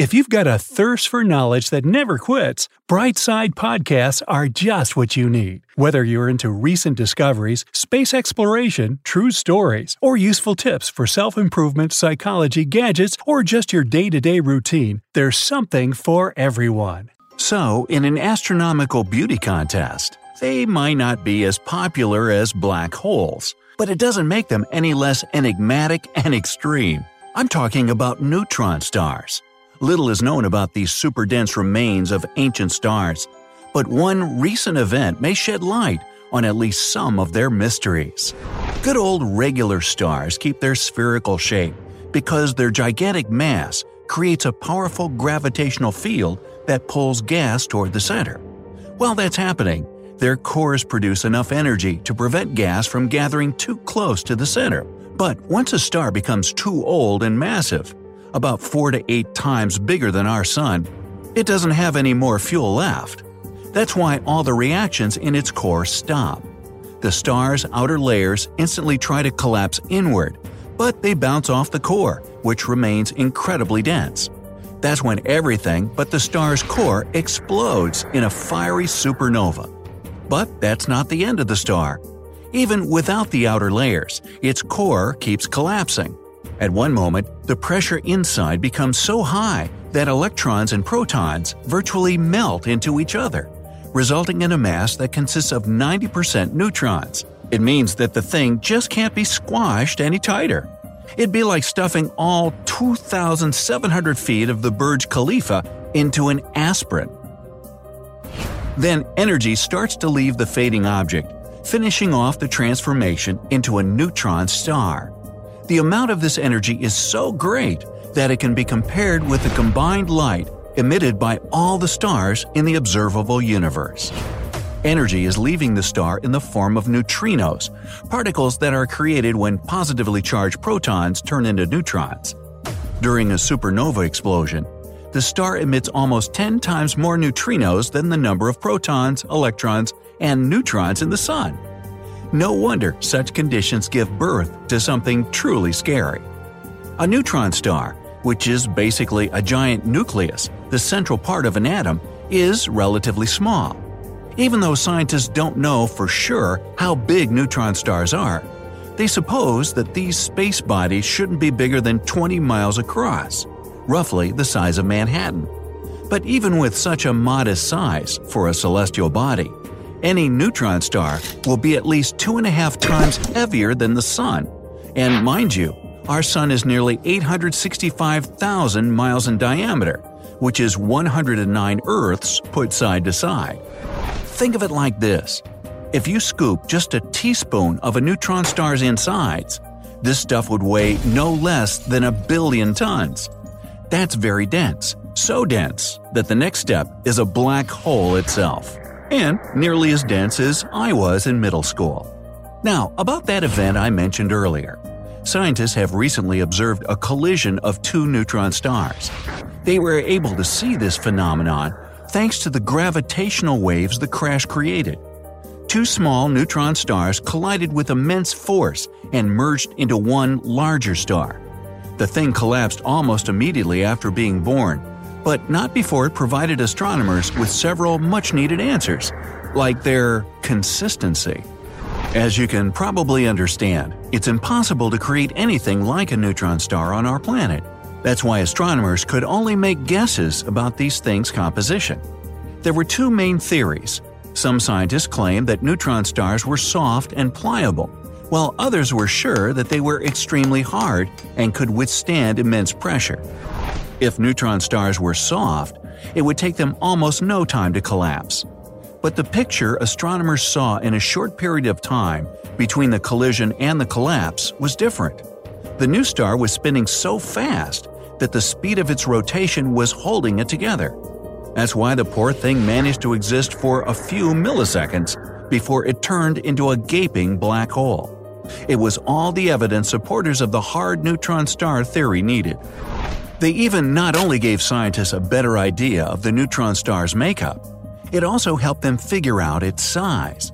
If you've got a thirst for knowledge that never quits, Brightside Podcasts are just what you need. Whether you're into recent discoveries, space exploration, true stories, or useful tips for self improvement, psychology, gadgets, or just your day to day routine, there's something for everyone. So, in an astronomical beauty contest, they might not be as popular as black holes, but it doesn't make them any less enigmatic and extreme. I'm talking about neutron stars. Little is known about these super dense remains of ancient stars, but one recent event may shed light on at least some of their mysteries. Good old regular stars keep their spherical shape because their gigantic mass creates a powerful gravitational field that pulls gas toward the center. While that's happening, their cores produce enough energy to prevent gas from gathering too close to the center. But once a star becomes too old and massive, about 4 to 8 times bigger than our Sun, it doesn't have any more fuel left. That's why all the reactions in its core stop. The star's outer layers instantly try to collapse inward, but they bounce off the core, which remains incredibly dense. That's when everything but the star's core explodes in a fiery supernova. But that's not the end of the star. Even without the outer layers, its core keeps collapsing. At one moment, the pressure inside becomes so high that electrons and protons virtually melt into each other, resulting in a mass that consists of 90% neutrons. It means that the thing just can't be squashed any tighter. It'd be like stuffing all 2,700 feet of the Burj Khalifa into an aspirin. Then energy starts to leave the fading object, finishing off the transformation into a neutron star. The amount of this energy is so great that it can be compared with the combined light emitted by all the stars in the observable universe. Energy is leaving the star in the form of neutrinos, particles that are created when positively charged protons turn into neutrons. During a supernova explosion, the star emits almost 10 times more neutrinos than the number of protons, electrons, and neutrons in the Sun. No wonder such conditions give birth to something truly scary. A neutron star, which is basically a giant nucleus, the central part of an atom, is relatively small. Even though scientists don't know for sure how big neutron stars are, they suppose that these space bodies shouldn't be bigger than 20 miles across, roughly the size of Manhattan. But even with such a modest size for a celestial body, any neutron star will be at least two and a half times heavier than the Sun. And mind you, our Sun is nearly 865,000 miles in diameter, which is 109 Earths put side to side. Think of it like this if you scoop just a teaspoon of a neutron star's insides, this stuff would weigh no less than a billion tons. That's very dense, so dense that the next step is a black hole itself and nearly as dense as I was in middle school. Now, about that event I mentioned earlier. Scientists have recently observed a collision of two neutron stars. They were able to see this phenomenon thanks to the gravitational waves the crash created. Two small neutron stars collided with immense force and merged into one larger star. The thing collapsed almost immediately after being born, but not before it provided astronomers with several much needed answers, like their consistency. As you can probably understand, it's impossible to create anything like a neutron star on our planet. That's why astronomers could only make guesses about these things' composition. There were two main theories. Some scientists claimed that neutron stars were soft and pliable, while others were sure that they were extremely hard and could withstand immense pressure. If neutron stars were soft, it would take them almost no time to collapse. But the picture astronomers saw in a short period of time between the collision and the collapse was different. The new star was spinning so fast that the speed of its rotation was holding it together. That's why the poor thing managed to exist for a few milliseconds before it turned into a gaping black hole. It was all the evidence supporters of the hard neutron star theory needed. They even not only gave scientists a better idea of the neutron star's makeup, it also helped them figure out its size.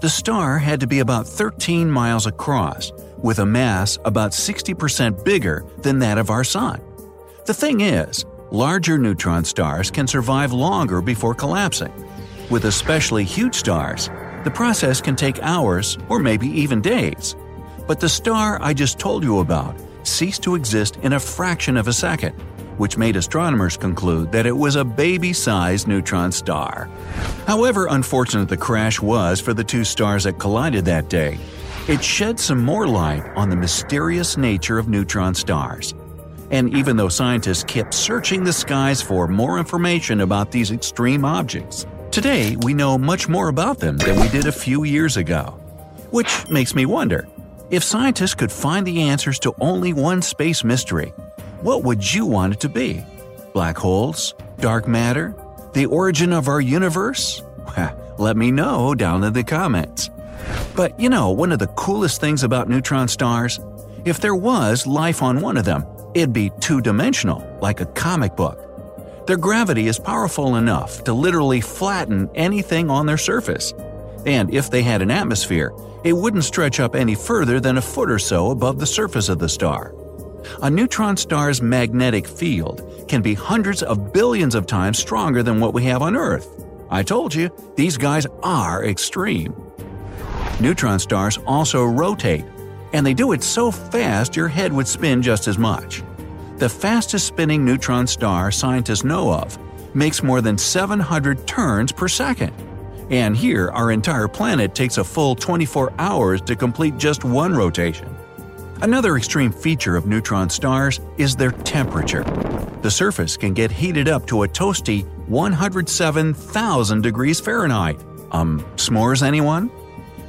The star had to be about 13 miles across, with a mass about 60% bigger than that of our Sun. The thing is, larger neutron stars can survive longer before collapsing. With especially huge stars, the process can take hours or maybe even days. But the star I just told you about ceased to exist in a fraction of a second, which made astronomers conclude that it was a baby sized neutron star. However unfortunate the crash was for the two stars that collided that day, it shed some more light on the mysterious nature of neutron stars. And even though scientists kept searching the skies for more information about these extreme objects, today we know much more about them than we did a few years ago. Which makes me wonder if scientists could find the answers to only one space mystery, what would you want it to be? Black holes? Dark matter? The origin of our universe? Let me know down in the comments. But you know, one of the coolest things about neutron stars? If there was life on one of them, it'd be two dimensional, like a comic book. Their gravity is powerful enough to literally flatten anything on their surface. And if they had an atmosphere, it wouldn't stretch up any further than a foot or so above the surface of the star. A neutron star's magnetic field can be hundreds of billions of times stronger than what we have on Earth. I told you, these guys are extreme. Neutron stars also rotate, and they do it so fast your head would spin just as much. The fastest spinning neutron star scientists know of makes more than 700 turns per second. And here, our entire planet takes a full 24 hours to complete just one rotation. Another extreme feature of neutron stars is their temperature. The surface can get heated up to a toasty 107,000 degrees Fahrenheit. Um, s'mores anyone?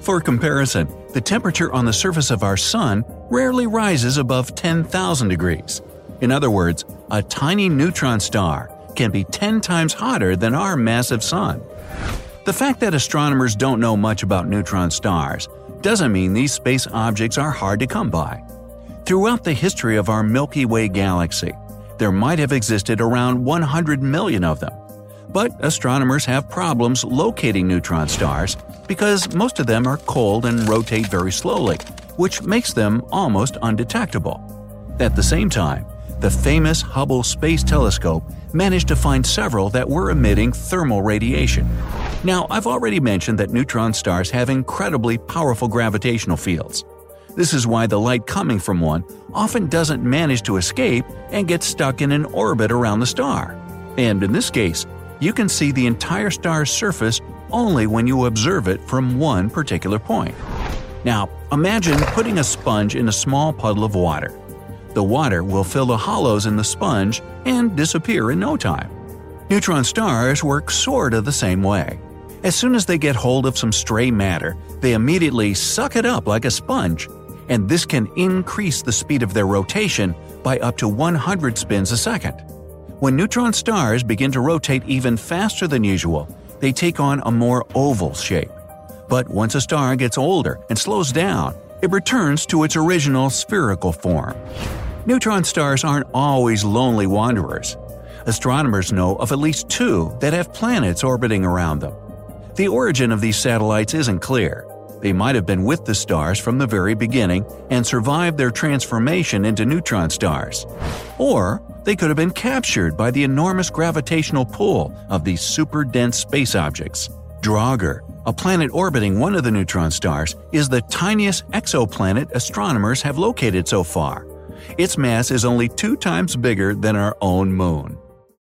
For comparison, the temperature on the surface of our Sun rarely rises above 10,000 degrees. In other words, a tiny neutron star can be 10 times hotter than our massive Sun. The fact that astronomers don't know much about neutron stars doesn't mean these space objects are hard to come by. Throughout the history of our Milky Way galaxy, there might have existed around 100 million of them. But astronomers have problems locating neutron stars because most of them are cold and rotate very slowly, which makes them almost undetectable. At the same time, the famous Hubble Space Telescope managed to find several that were emitting thermal radiation. Now, I've already mentioned that neutron stars have incredibly powerful gravitational fields. This is why the light coming from one often doesn't manage to escape and gets stuck in an orbit around the star. And in this case, you can see the entire star's surface only when you observe it from one particular point. Now, imagine putting a sponge in a small puddle of water. The water will fill the hollows in the sponge and disappear in no time. Neutron stars work sort of the same way. As soon as they get hold of some stray matter, they immediately suck it up like a sponge, and this can increase the speed of their rotation by up to 100 spins a second. When neutron stars begin to rotate even faster than usual, they take on a more oval shape. But once a star gets older and slows down, it returns to its original spherical form. Neutron stars aren't always lonely wanderers. Astronomers know of at least two that have planets orbiting around them. The origin of these satellites isn't clear. They might have been with the stars from the very beginning and survived their transformation into neutron stars. Or they could have been captured by the enormous gravitational pull of these super dense space objects. Draugr, a planet orbiting one of the neutron stars, is the tiniest exoplanet astronomers have located so far. Its mass is only two times bigger than our own moon.